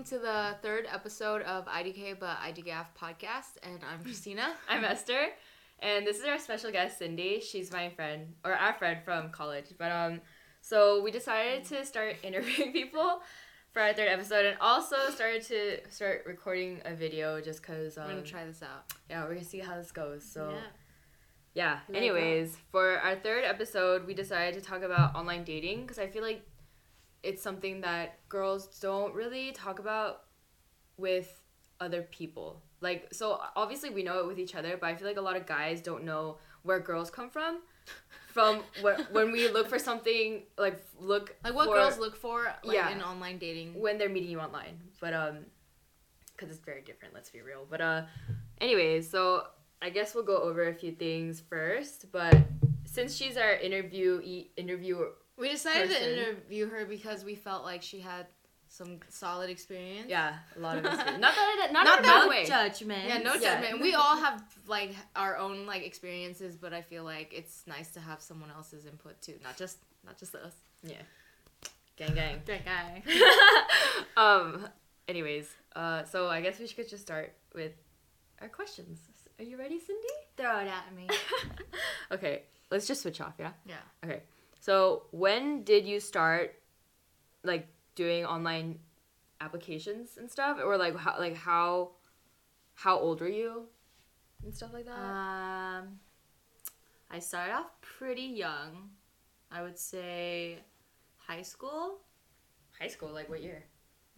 welcome to the third episode of IDK but IDGAF podcast, and I'm Christina. I'm Esther, and this is our special guest Cindy. She's my friend or our friend from college. But um, so we decided to start interviewing people for our third episode, and also started to start recording a video just cause um, We're gonna try this out. yeah we're gonna see how this goes. So yeah. yeah. Anyways, for our third episode, we decided to talk about online dating because I feel like it's something that girls don't really talk about with other people. Like, so obviously we know it with each other, but I feel like a lot of guys don't know where girls come from. From wh- when we look for something, like look Like what for- girls look for, like Yeah. in online dating. when they're meeting you online. But um, because it's very different. Let's be real. But uh, anyways, so I guess we'll go over a few things first. But since she's our interview interviewer, We decided person. to interview her because we felt like she had some solid experience. yeah, a lot of experience. not that it, not, Not that way. way. judgment. Yeah, no Yeah. judgment. We all have like our own like experiences, but I feel like it's nice to have someone else's input too, not just not just us. Yeah, gang gang. gang gang. um. Anyways, uh, so I guess we should just start with our questions. Are you ready, Cindy? Throw it at me. okay, let's just switch off. Yeah. Yeah. Okay. So when did you start like doing online applications and stuff or like how like how how old were you and stuff like that? um, I started off pretty young. I would say high school High school like what year?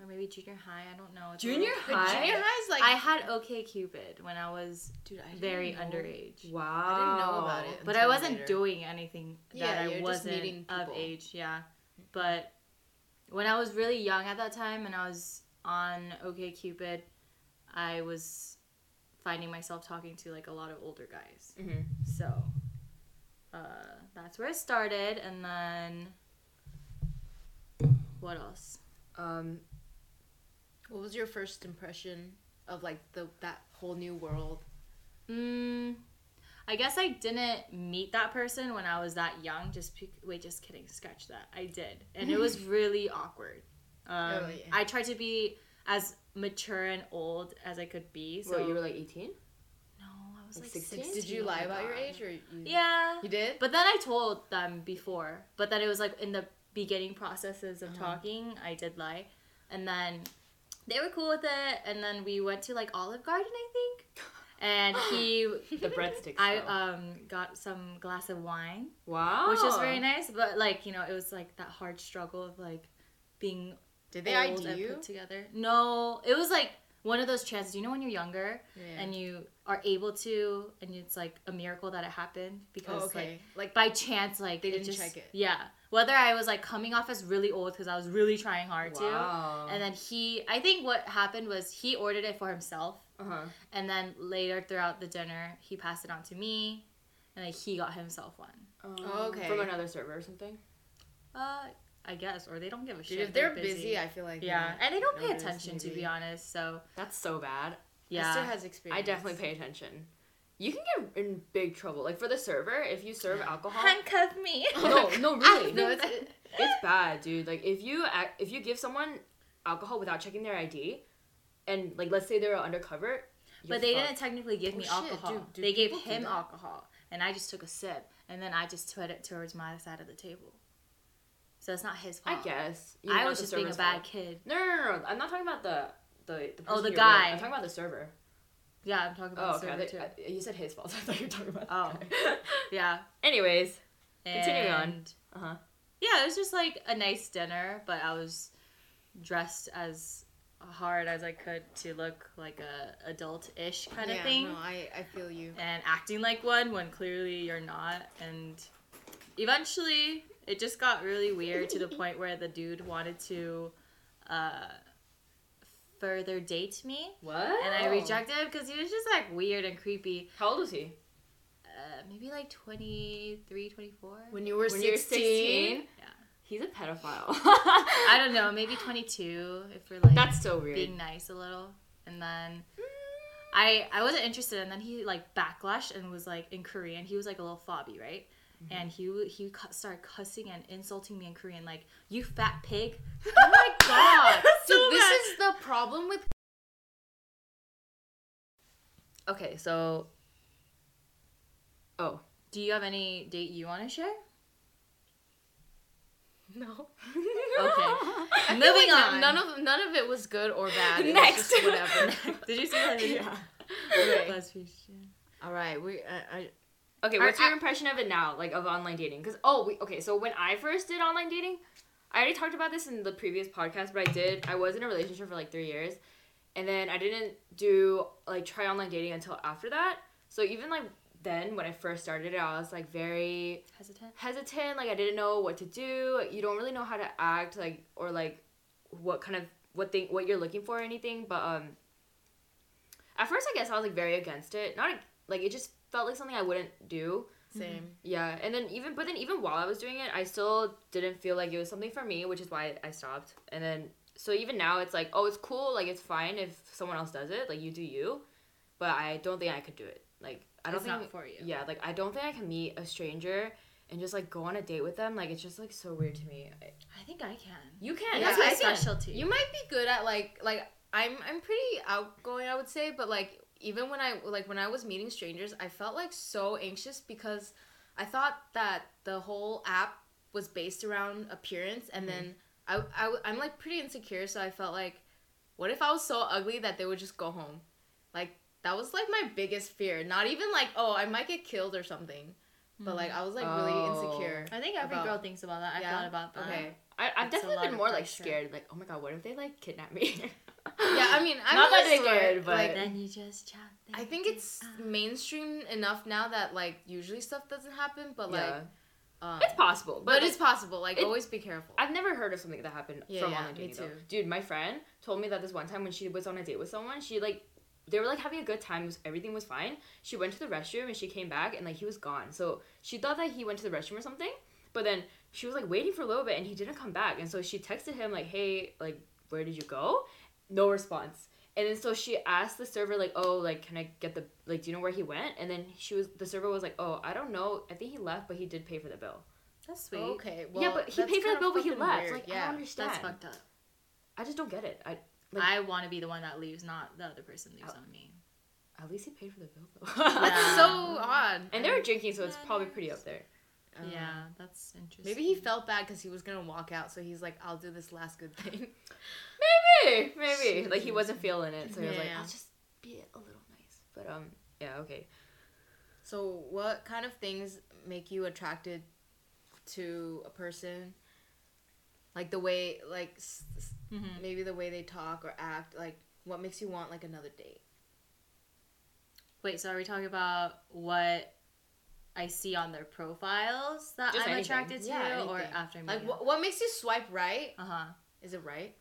Or maybe junior high. I don't know. It's Junior little- high? Junior high's like I had OK Cupid when I was dude, I very know. underage. Wow. I didn't know about it. But I wasn't later. doing anything Yeah, that you're I wasn't of age. Yeah, but when I was really young at that time, and I was on OK Cupid, I was finding myself talking to like a lot of older guys. Mhm. So uh, that's where it started, and then what else? Um What was your first impression of like the that whole new world? Mm, I guess I didn't meet that person when I was that young. Just be- wait, just kidding. Scratch that. I did, and it was really awkward. Um, Oh, yeah. I tried to be as mature and old as I could be. So what you were like 18? no, I was like like 16? 16. Did you lie my about your age or you, Yeah, you did? but then I told them before. But then it was like in the beginning processes of Uh-huh. talking, I did lie, and then they were cool with it. And then we went to like Olive Garden, I think, and he The breadsticks. I um got some glass of wine, wow. which was very nice. But like you know, it was like that hard struggle of like being Did they ID you? put together. No, it was like one of those chances. You know, when you're younger Yeah. and you are able to, and it's like a miracle that it happened because oh, like okay. Like, by chance, like They it didn't just, check it. Yeah, whether I was like coming off as really old because I was really trying hard to, Wow. and then he, I think what happened was he ordered it for himself. uh-huh. And then later throughout the dinner, he passed it on to me, and like he got himself one. Oh, okay. From another server or something? Uh, I guess, or they don't give a dude, shit. if they're busy, I feel like yeah, and they don't pay notice, attention to be honest. So That's so bad. yeah, Esther has experience. I definitely pay attention. You can get in big trouble. Like for the server, if you serve alcohol. handcuff me. no, no, really. No, it's, it, it's bad, dude. Like if you act, if you give someone alcohol without checking their ID, and like let's say they're undercover, but they fucked. didn't technically give Oh, me shit, alcohol. dude, do they gave him alcohol, and I just took a sip, and then I just put it towards my side of the table. So it's not his fault. I guess. I was just being a bad fault. kid. No, no, no, no. I'm not talking about the the. the Oh, the guy. with. I'm talking about the server. Yeah, I'm talking about Oh, the okay. Server think- too. You said his fault. I thought you were talking about. Oh. Yeah. Anyways, Continuing on. Uh huh. Yeah, it was just like a nice dinner, but I was dressed as hard as I could to look like a adult-ish kind of yeah, thing. No, I, I feel you. and acting like one when clearly you're not. And eventually, it just got really weird to the point where the dude wanted to uh, further date me. What? And I rejected him because he was just like weird and creepy. How old was he? Uh, maybe like 23, 24. When you were When 16, 16? Yeah. He's a pedophile. I don't know, maybe 22 if we're like That's so weird. being nice a little. And then I I wasn't interested, and then he like backlashed and was like in Korean. He was like a little fobby, right? Mm-hmm. And he he cu- started cussing and insulting me in Korean, like "you fat pig." Oh my god! Dude, this is the problem with Okay, so. Oh. Do you have any date you want to share? no? Okay. Moving like on. None of none of it was good or bad. It Next. was just whatever. Did you see that video? Okay. All right. We. I, I, Okay, what's your impression of it now, like of online dating? Because oh, we, okay, so when I first did online dating, I already talked about this in the previous podcast, but I did. I was in a relationship for like three years, and then I didn't do like try online dating until after that. So even like then, when I first started it, I was like very Hesitant? hesitant. Like I didn't know what to do. You don't really know how to act, like or like what kind of what thing what you're looking for or anything. But um, at first, I guess I was like very against it. Not like it just felt like something I wouldn't do. same. Yeah, and then even but then even while I was doing it, I still didn't feel like it was something for me, which is why I stopped. And then so even now it's like, oh, it's cool, like it's fine if someone else does it, like you do you, but I don't think I could do it. Like I don't It's think not for you. Yeah, like I don't think I can meet a stranger and just like go on a date with them. Like it's just like so weird to me. I, I think I can. you can. Yeah, That's my I can. specialty. You might be good at like like I'm I'm pretty outgoing I would say, but like even when I like when I was meeting strangers, I felt like so anxious because I thought that the whole app was based around appearance and then mm-hmm. I, I I'm like pretty insecure, so I felt like what if I was so ugly that they would just go home? Like that was like my biggest fear. Not even like, oh, I might get killed or something. But like I was like really mm-hmm. Oh. insecure. I think every about- girl thinks about that. I Yeah? thought about that. Okay. I, I've It's definitely been of more like scared. Like, oh my god, what if they like kidnap me? Yeah, I mean, I'm Not that really they scared, would, but- like, Then you just chop them I think it's down. mainstream enough now that like usually stuff doesn't happen, but like, yeah, um, it's possible, but but it's possible. Like, it- always be careful. I've never heard of something that happened Yeah, from yeah, online dating. though. Dude, my friend told me that this one time when she was on a date with someone, she like they were like having a good time. was- Everything was fine. She went to the restroom and she came back and like he was gone. So she thought that he went to the restroom or something. But then she was like waiting for a little bit and he didn't come back. And so she texted him like, "Hey, like where did you go?" No response. And then so she asked the server like, "Oh, like can I get the like do you know where he went?" And then she was the server was like, "Oh, I don't know. I think he left, but he did pay for the bill." That's sweet. okay, well, yeah, but he paid for the bill, but he left. weird, Like I don't understand. That's fucked up. I just don't get it. I Like- I want to be the one that leaves, not the other person leaves on me. At least he paid for the bill though. Yeah. That's so odd. and they were drinking, so it's probably pretty up there. Um, yeah, that's interesting. Maybe he felt bad because he was gonna walk out, so he's like, "I'll do this last good thing." Maybe, maybe. Like he wasn't feeling it, so he was like, Yeah. "I'll just be a little nice." But um, yeah, okay. So, what kind of things make you attracted to a person? Like the way, like s- s- Mhm. maybe the way they talk or act. Like, what makes you want like another date? Wait, so are we talking about what I see on their profiles that Just I'm anything. attracted to, Yeah, or anything. after Like, what, what makes you swipe right? Uh huh. Is it right?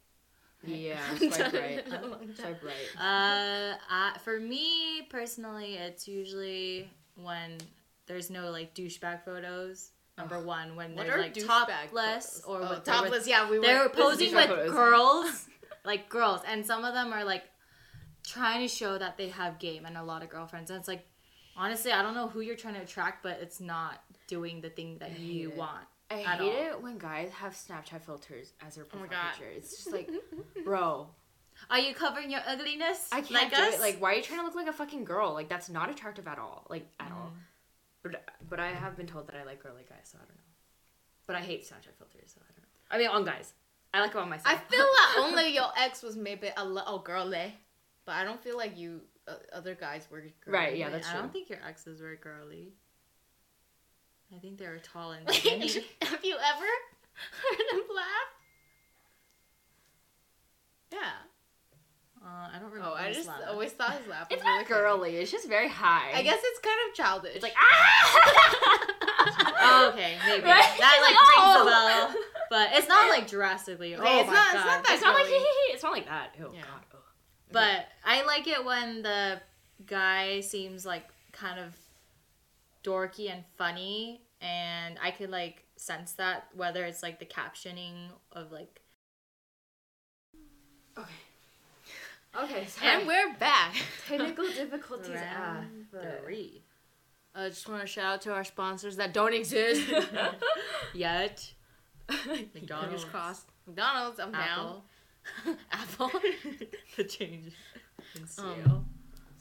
Yeah, swipe right. Swipe right. Uh, I, for me personally, it's usually when there's no like douchebag photos. Number one, when What they're like topless photos? or Oh, with they're with- topless. yeah, we were. they're posing with photos. girls, like girls, and some of them are like trying to show that they have game and a lot of girlfriends. And it's like, honestly, I don't know who you're trying to attract, but it's not doing the thing that you want. I at hate all. it when guys have Snapchat filters as their Oh profile God. picture. It's just like, bro, Are you covering your ugliness? I can't like do us? it. Like, why are you trying to look like a fucking girl? Like, that's not attractive at all. Like, at all. But but I have been told that I like girly guys, so I don't know. But I hate Snapchat filters, so I don't know. I mean, on guys. I like them on myself. I feel like only your ex was maybe a little girly, but I don't feel like you uh, other guys were girly. Right, yeah, that's I true. I don't think your exes were girly. I think they were tall and skinny. Have you ever heard them laugh? Yeah. uh, I don't remember. Oh, I just laugh. always thought his laugh was It's really not girly. It's just very high. I guess it's kind of childish. it's like ah. Oh, okay, maybe Right? that like Like, rings oh. a bell, but it's not like drastically. Okay, oh it's my not- god! it's not that It's not like girly. it's not like that. Oh Yeah. god. Oh. But I like it when the guy seems like kind of dorky and funny, and I could like sense that whether it's like the captioning of like okay. Okay. Sorry. and we're back. technical difficulties. Ah, round but- three I just want to shout out to our sponsors that don't exist. yet. Fingers McDonald's. crossed. McDonald's, I'm down. Apple. Apple. the change in scale. Um,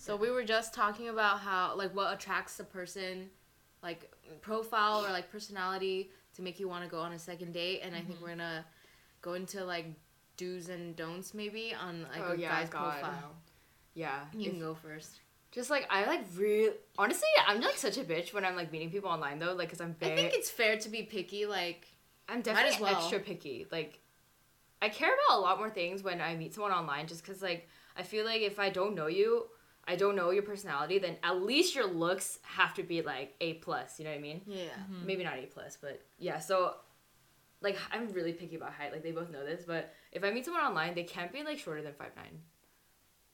So we were just talking about how like what attracts a person, like profile or like personality to make you want to go on a second date, and I think mm-hmm. we're gonna go into like do's and don'ts maybe on like Oh, a yeah, guy's God. profile. Yeah. You If- can go first. just like I like real honestly, I'm like such a bitch when I'm like meeting people online though, like cuz I'm I think it's fair to be picky. Like I'm definitely as well. extra picky. Like, I care about a lot more things when I meet someone online, just because like I feel like if I don't know you, I don't know your personality, then at least your looks have to be like a plus. You know what I mean? yeah, mm-hmm. Maybe not a plus, but yeah. So, like, I'm really picky about height. Like they both know this, but if I meet someone online, they can't be like shorter than five nine.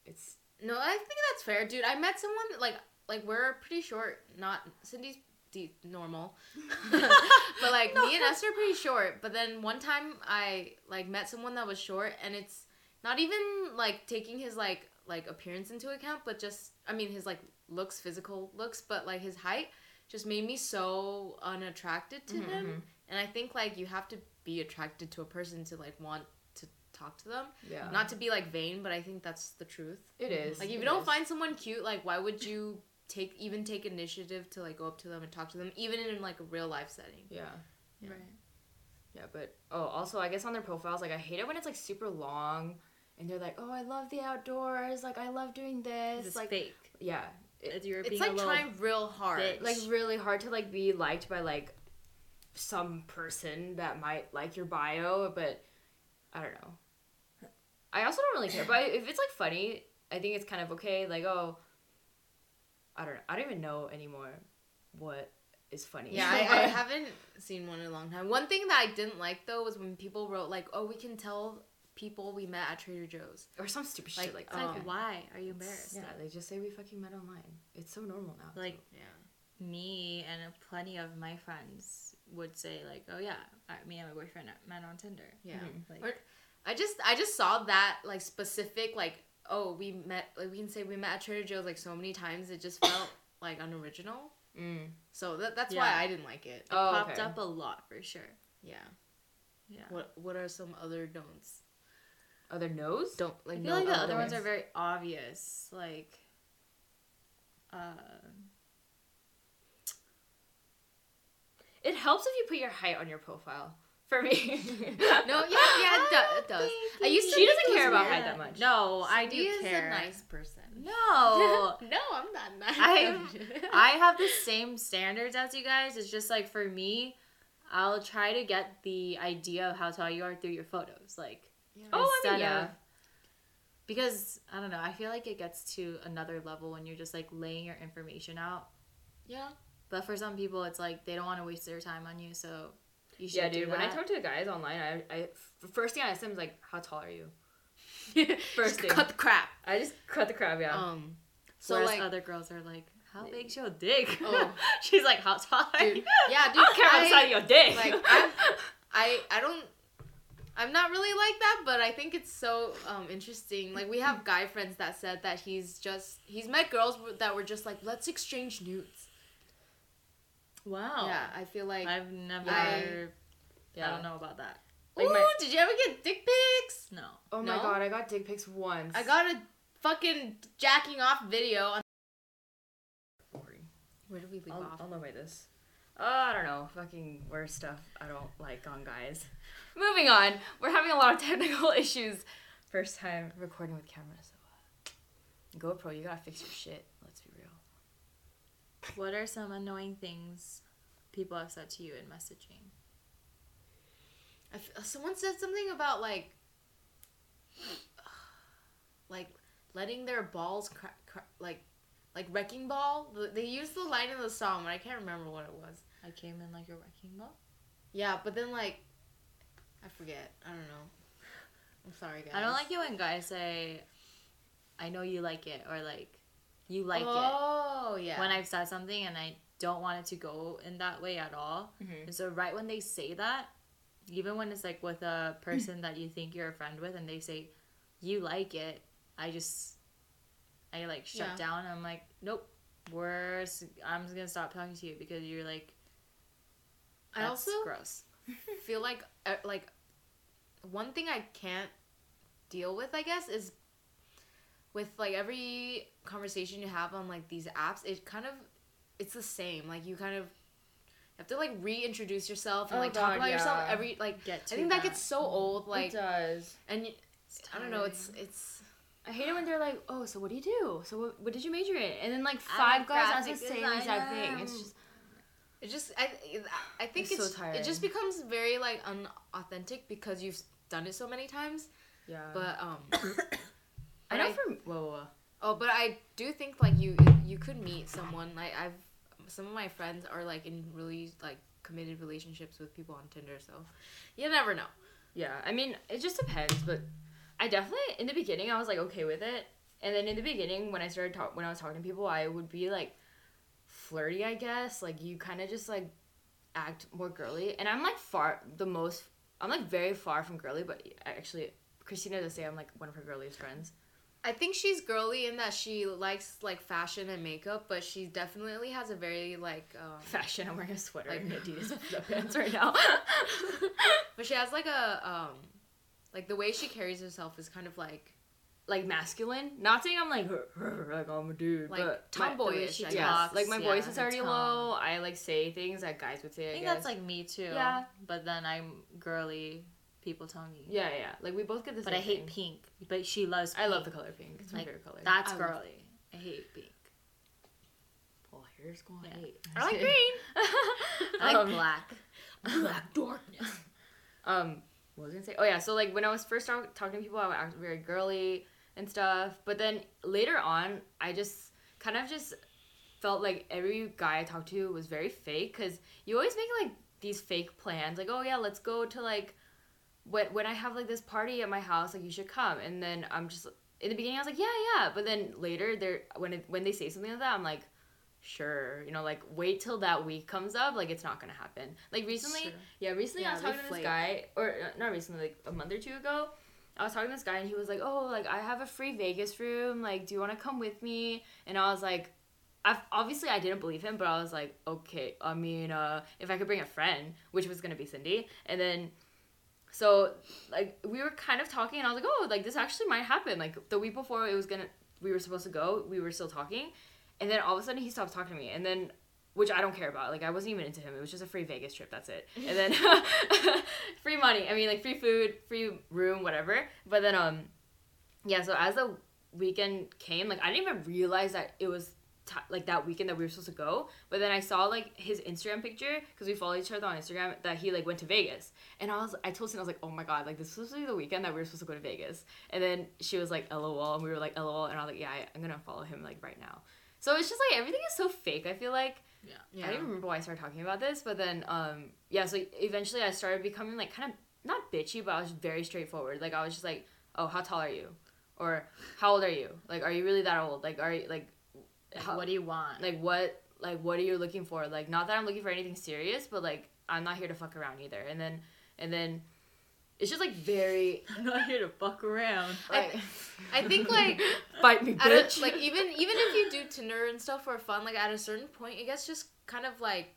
It's no, I think that's fair, dude. I met someone like like we're pretty short. Not Cindy's de- normal, but like me and Esther are pretty short. But then one time I like met someone that was short, and it's not even like taking his like like appearance into account, but just I mean his like looks, physical looks, but like his height just made me so unattracted to Mhm, him. mhm. And I think like you have to be attracted to a person to like want to talk to them. yeah. Not to be like vain, but I think that's the truth. it is. Like if you don't is. find someone cute, like why would you take even take initiative to like go up to them and talk to them, even in like a real life setting? yeah. Yeah. Right. Yeah, but oh, also I guess on their profiles, like I hate it when it's like super long, and they're like, "Oh, I love the outdoors. Like I love doing this." It's like, fake. yeah, it- It's, you're It's being like trying real hard. bitch. like really hard to like be liked by like some person that might like your bio, but I don't know. I also don't really care, but if it's like funny, I think it's kind of okay. Like, oh, I don't know. I don't even know anymore what is funny. Yeah, I, I haven't seen one in a long time. One thing that I didn't like though was when people wrote like, "Oh, we can tell people we met at Trader Joe's." or some stupid shit Like, like It's that. like, why are you embarrassed? yeah, they just say we fucking met online. It's so normal now. Like Yeah. me and plenty of my friends would say like, oh yeah, I, me and my boyfriend met on Tinder. Yeah. Mhm. Like, Or- I just I just saw that like specific like oh we met like we can say we met at Trader Joe's like so many times it just felt like unoriginal. Mm. So that, that's Yeah. why I didn't like it. it Oh, popped okay. up a lot for sure. Yeah. Yeah. What what are some other don'ts? Other nose? Don't like I feel no like the other don'ts. ones are very obvious. Like, uh, It helps if you put your height on your profile. For me. No, yeah, yeah, it, do, it does. I used to She doesn't care about height that much. No, I Cindy do is care. a nice person. No, no, I'm not nice. I'm- I have the same standards as you guys. It's just like for me, I'll try to get the idea of how tall you are through your photos. Like, Oh, I mean, yeah. of because I don't know, I feel like it gets to another level when you're just like laying your information out. yeah. But for some people, it's like they don't want to waste their time on you, so you should Yeah, do dude. When I talk to guys online, I, I first thing I ask them is like, "How tall are you?" First thing. cut the crap. I just cut the crap. Yeah. Um. So Whereas like, other girls are like, "How big's your dick?" Oh. She's like, "How tall are dude, you?" yeah, I dude. don't care about the size your dick. like I'm, I I don't I'm not really like that, but I think it's so um, interesting. Like we have guy friends that said that he's just he's met girls that were just like let's exchange nudes. Wow. Yeah, I feel like I've never. I- I don't know about that. Like Ooh, my- did you ever get dick pics? No. oh my No? god, I got dick pics once. I got a fucking jacking off video on. Where did we leave I'll, off? I'll know by this. Oh, I don't know. Fucking worse stuff I don't like on guys. Moving on. We're having a lot of technical issues. First time recording with camera, so uh, GoPro, you gotta fix your shit. Let's be real. What are some annoying things people have said to you in messaging? I f- someone said something about like, like letting their balls cra- cra- like, like wrecking ball. They used the line in the song, but I can't remember what it was. I came in like a wrecking ball. Yeah, but then like, I forget. I don't know. I'm sorry, guys. I don't like it when guys say, "I know you like it" or like, "You like it." Oh yeah. When I've said something and I don't want it to go in that way at all. Mhm. And so right when they say that, even when it's like with a person that you think you're a friend with and they say, "You like it," I just, I like shut Yeah. down. I'm like, nope. We're. s- I'm just gonna stop talking to you because you're like. I also gross. feel like uh, like one thing I can't deal with, I guess, is with like every conversation you have on like these apps, it kind of it's the same. Like you kind of have to like reintroduce yourself and Oh, like talk God, about yourself every like Get I think that gets so old like it does. and you, I don't know it's it's I hate it when they're like, "Oh, so what do you do? So what, what did you major in?" And then like five guys ask the same exact thing. It's just it just I I think It's so it's, tiring. it just becomes very like unauthentic because you've done it so many times yeah. but um I know I- for whoa, whoa, whoa. Oh, but I do think like you you could meet someone like I've some of my friends are like in really like committed relationships with people on Tinder, so you never know. Yeah, I mean, it just depends, but I definitely in the beginning I was like okay with it, and then in the beginning when I started talk when I was talking to people, I would be like flirty, I guess. Like you kind of just like act more girly, and I'm like far the most. I'm like very far from girly, but actually, Christina does say I'm like one of her girliest friends. I think she's girly in that she likes like fashion and makeup, but she definitely has a very like um Fashion. I'm wearing a sweater Like- and Adidas sweatpants right now. but she has like a um like the way she carries herself is kind of like like masculine. Not saying I'm like like I'm a dude, Like, but tomboyish, I yeah, like my yeah, voice is already low. I like say things that guys would say. I, I think guess. that's like me too. Yeah. But then I'm girly. People tell me. yeah, yeah. Like we both get the But. I hate thing. pink. But she loves. I love the color pink. It's my Like, favorite color. That's I girly. I hate pink. here's going Yeah. hate. I like green. I like black. Black darkness. Um, what was I gonna say? Oh yeah, so like when I was first talk- talking to people, I would act very girly and stuff. But then later on, I just kind of just felt like every guy I talked to was very fake because you always make like these fake plans, like oh yeah, let's go to like when when I have like this party at my house, like you should come. And then I'm just in the beginning, I was like yeah yeah, but then later they're when it, when they say something like that, I'm like. Sure, you know, like wait till that week comes up. Like it's not gonna happen. Like recently, Sure. yeah, recently I Yeah, was talking to this guy, or uh, not recently, like a month or two ago. I was talking to this guy, and he was like, "Oh, like I have a free Vegas room. Like, do you want to come with me?" And I was like, I've, obviously I didn't believe him, but I was like, "Okay, I mean, uh, if I could bring a friend, which was gonna be Cindy, and then." So like we were kind of talking, and I was like, "Oh, like this actually might happen." Like the week before it was gonna, we were supposed to go. We were still talking, and then all of a sudden he stopped talking to me, and then which I don't care about. Like I wasn't even into him. It was just a free Vegas trip. That's it. And then free money. I mean, like free food, free room, whatever. But then um, yeah. So as the weekend came, like I didn't even realize that it was. T- like that weekend that we were supposed to go, but then I saw like his Instagram picture because we follow each other on Instagram that he like went to Vegas, and I was I told him I was like oh my god like this was supposed to be the weekend that we were supposed to go to Vegas, and then she was like lol and we were like lol and I was like yeah I, I'm gonna follow him like right now, so it's just like everything is so fake I feel like Yeah. I don't even remember why I started talking about this, but then um yeah, so eventually I started becoming like kind of not bitchy, but I was very straightforward. Like I was just like, "Oh, how tall are you?" or "How old are you?" Like, "Are you really that old?" Like, "Are you like Like, how- what do you want? like what like what are you looking for?" Like, not that I'm looking for anything serious, but like I'm not here to fuck around either. And then and then it's just like very I'm not here to fuck around. I, I think like bite me, bitch. a, like even even if you do Tinder and stuff for fun, like at a certain point, it gets just kind of like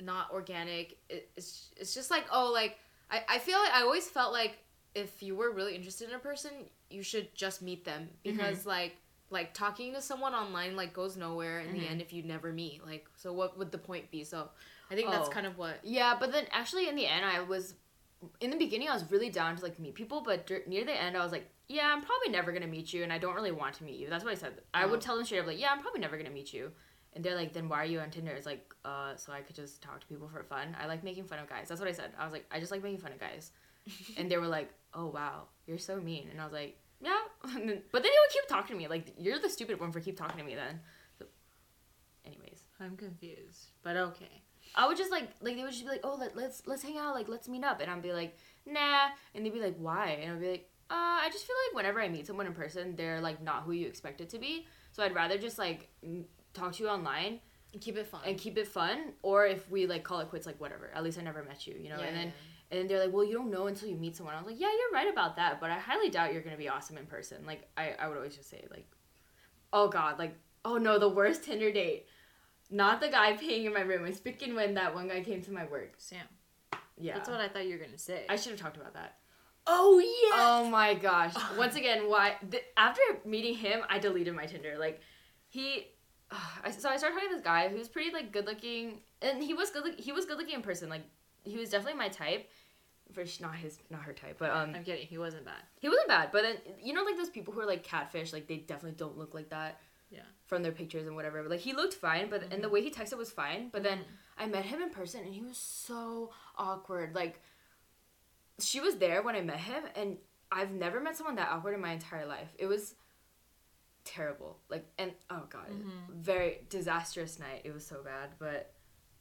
not organic. It, it's it's just like oh like I I feel like I always felt like if you were really interested in a person, you should just meet them because like like talking to someone online like goes nowhere in the Mhm. end if you never meet. Like so what would the point be? So I think that's Oh. kind of what Yeah, but then actually in the end, I was in the beginning I was really down to like meet people, but dur- near the end I was like, yeah, I'm probably never gonna meet you, and I don't really want to meet you. That's what I said. I Oh. would tell them straight up like, yeah, I'm probably never gonna meet you, and they're like, then why are you on Tinder? It's like, uh, so I could just talk to people for fun. I like making fun of guys. That's what I said. I was like, I just like making fun of guys, and they were like, oh wow, you're so mean, and I was like, yeah, then, but then they would keep talking to me like, you're the stupid one for keep talking to me then. So, anyways. I'm confused, but okay. I would just like like they would just be like, oh let, let's let's hang out, like let's meet up, and I'd be like, nah, and they'd be like, why? And I'd be like, uh, I just feel like whenever I meet someone in person, they're like not who you expect it to be, so I'd rather just like m- talk to you online and keep it fun. and keep it fun, or if we like call it quits, like whatever. At least I never met you, you know. Yeah, and then yeah. and then they're like, well, you don't know until you meet someone. I was like, yeah, you're right about that, but I highly doubt you're gonna be awesome in person. Like I I would always just say like, oh god, like oh no, the worst Tinder date. Not the guy paying in my room. It's freaking when that one guy came to my work. Sam. Yeah. That's what I thought you were gonna say. I should have talked about that. Oh yeah. Oh my gosh! Once again, why? Th- after meeting him, I deleted my Tinder. Like, he. I, so I started talking to this guy who's pretty like good looking, and he was good. look- He was good looking in person. Like, he was definitely my type. For not his, not her type, but um, I'm kidding. He wasn't bad. he wasn't bad. But then you know, like those people who are like catfish, like they definitely don't look like that. Yeah. From their pictures and whatever, but like he looked fine, but and the mm-hmm. way he texted was fine. But then mm-hmm. I met him in person, and he was so awkward. Like, she was there when I met him, and I've never met someone that awkward in my entire life. It was terrible. Like, and oh god, mm-hmm. very disastrous night. It was so bad, but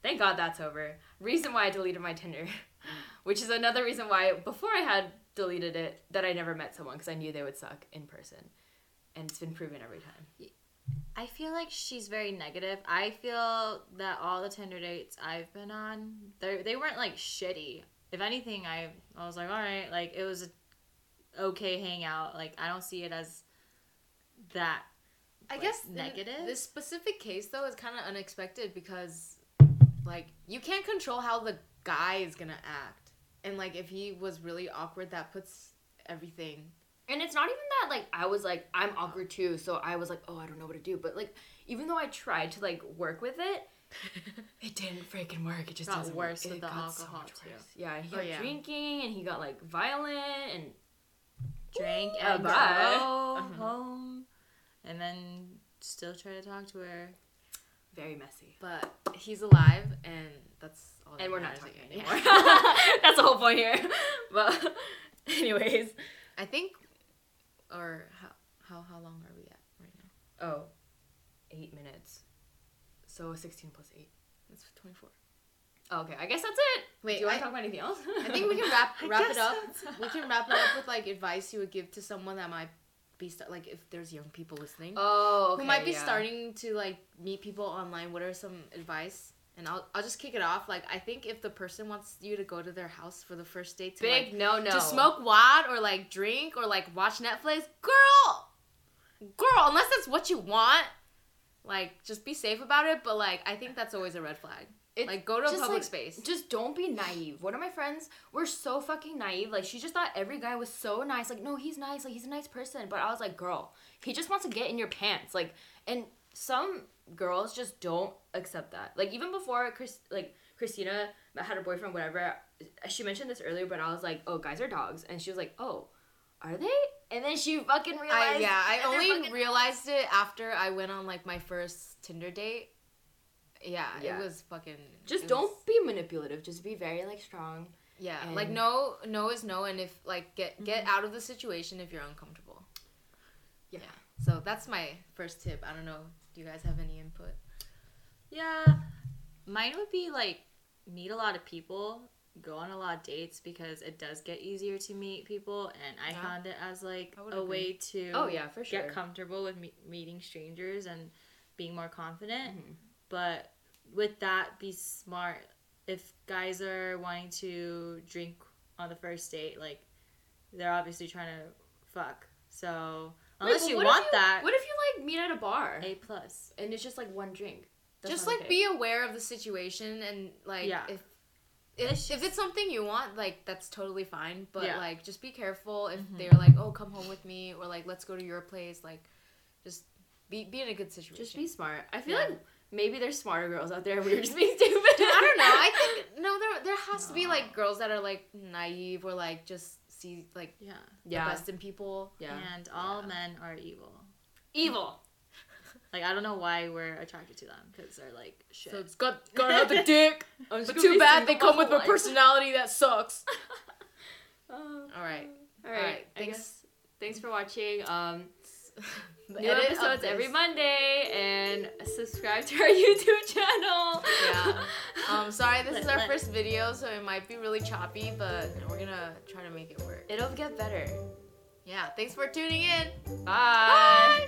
thank God that's over. Reason why I deleted my Tinder, which is another reason why before I had deleted it that I never met someone because I knew they would suck in person, and it's been proven every time. I feel like she's very negative. I feel that all the Tinder dates I've been on, they they weren't like shitty. If anything, I I was like, all right, like it was a okay hangout. Like I don't see it as that. I like, guess negative. This specific case though is kind of unexpected because, like, you can't control how the guy is gonna act, and like if he was really awkward, that puts everything. And it's not even that like I was like I'm awkward too, so I was like, oh, I don't know what to do. But like even though I tried to like work with it, it didn't freaking work. It just Got doesn't worse work. with It the so alcohol, much too. Yeah, he Oh, got yeah. drinking and he got like violent and Drank and go Uh-huh. home, and then still try to talk to her. very messy. But he's alive, and that's all. that And we're not talking anymore. Yeah. That's the whole point here. But anyways, I think, or how how how long are we at right now? oh, eight minutes. So sixteen plus eight. That's twenty four. Oh, okay, I guess that's it. Wait, do you want I- to talk about anything else? I think we can wrap wrap it up. We can wrap it up with like advice you would give to someone that might be st- like if there's young people listening Oh, okay, who might be yeah. starting to like meet people online. What are some advice? And I'll I'll just kick it off. Like I think if the person wants you to go to their house for the first date to Big like, no no. to smoke wad or like drink or like watch Netflix, girl, girl, unless that's what you want, like just be safe about it. But like I think that's always a red flag. It's like go to a public like, space. Just don't be naive. One of my friends were so fucking naive. Like she just thought every guy was so nice. Like no, he's nice. Like he's a nice person. But I was like, girl, he just wants to get in your pants. Like and some girls just don't accept that. Like even before Chris, like Christina had her boyfriend, whatever. She mentioned this earlier, but I was like, oh, guys are dogs, and she was like, oh, are they? And then she fucking realized. I, yeah, I only realized it after I went on like my first Tinder date. Yeah, Yeah. it was fucking. Just don't was- be manipulative. Just be very like strong. yeah, like no, no is no, and if like get get Mm-hmm. out of the situation if you're uncomfortable. Yeah. So that's my first tip. I don't know. Do you guys have any input? Yeah, mine would be like meet a lot of people, go on a lot of dates because it does get easier to meet people, and I Yeah. found it as like a agree. way to Oh yeah, for sure. get comfortable with me- meeting strangers and being more confident. Mhm. But with that, be smart. If guys are wanting to drink on the first date, like they're obviously trying to fuck. So unless but you want you- that, What if you like meet at a bar a plus. and it's just like one drink? That's just like okay. be aware of the situation and like Yeah. if if, It's if it's something you want like that's totally fine but Yeah. like just be careful if Mhm. they're like oh come home with me or like let's go to your place like just be be in a good situation Just be smart. I feel Yeah. like maybe there's smarter girls out there. We were just being stupid. I don't know. I think no, there there has to be like girls that are like naive or like just see like Yeah. yeah, the best in people. yeah. And all Yeah. men are evil. Evil. Like I don't know why we're attracted to them because they're like shit. So it's got gotta have the dick, but too bad they come my with a personality that sucks. Uh, All right, all right. right, thanks. guess thanks for watching. Um, The new episodes every Monday, and subscribe to our YouTube channel. Yeah. Um, sorry, this is our let- first video, so it might be really choppy, but we're gonna try to make it work. It'll get better. Yeah, thanks for tuning in. Bye. Bye.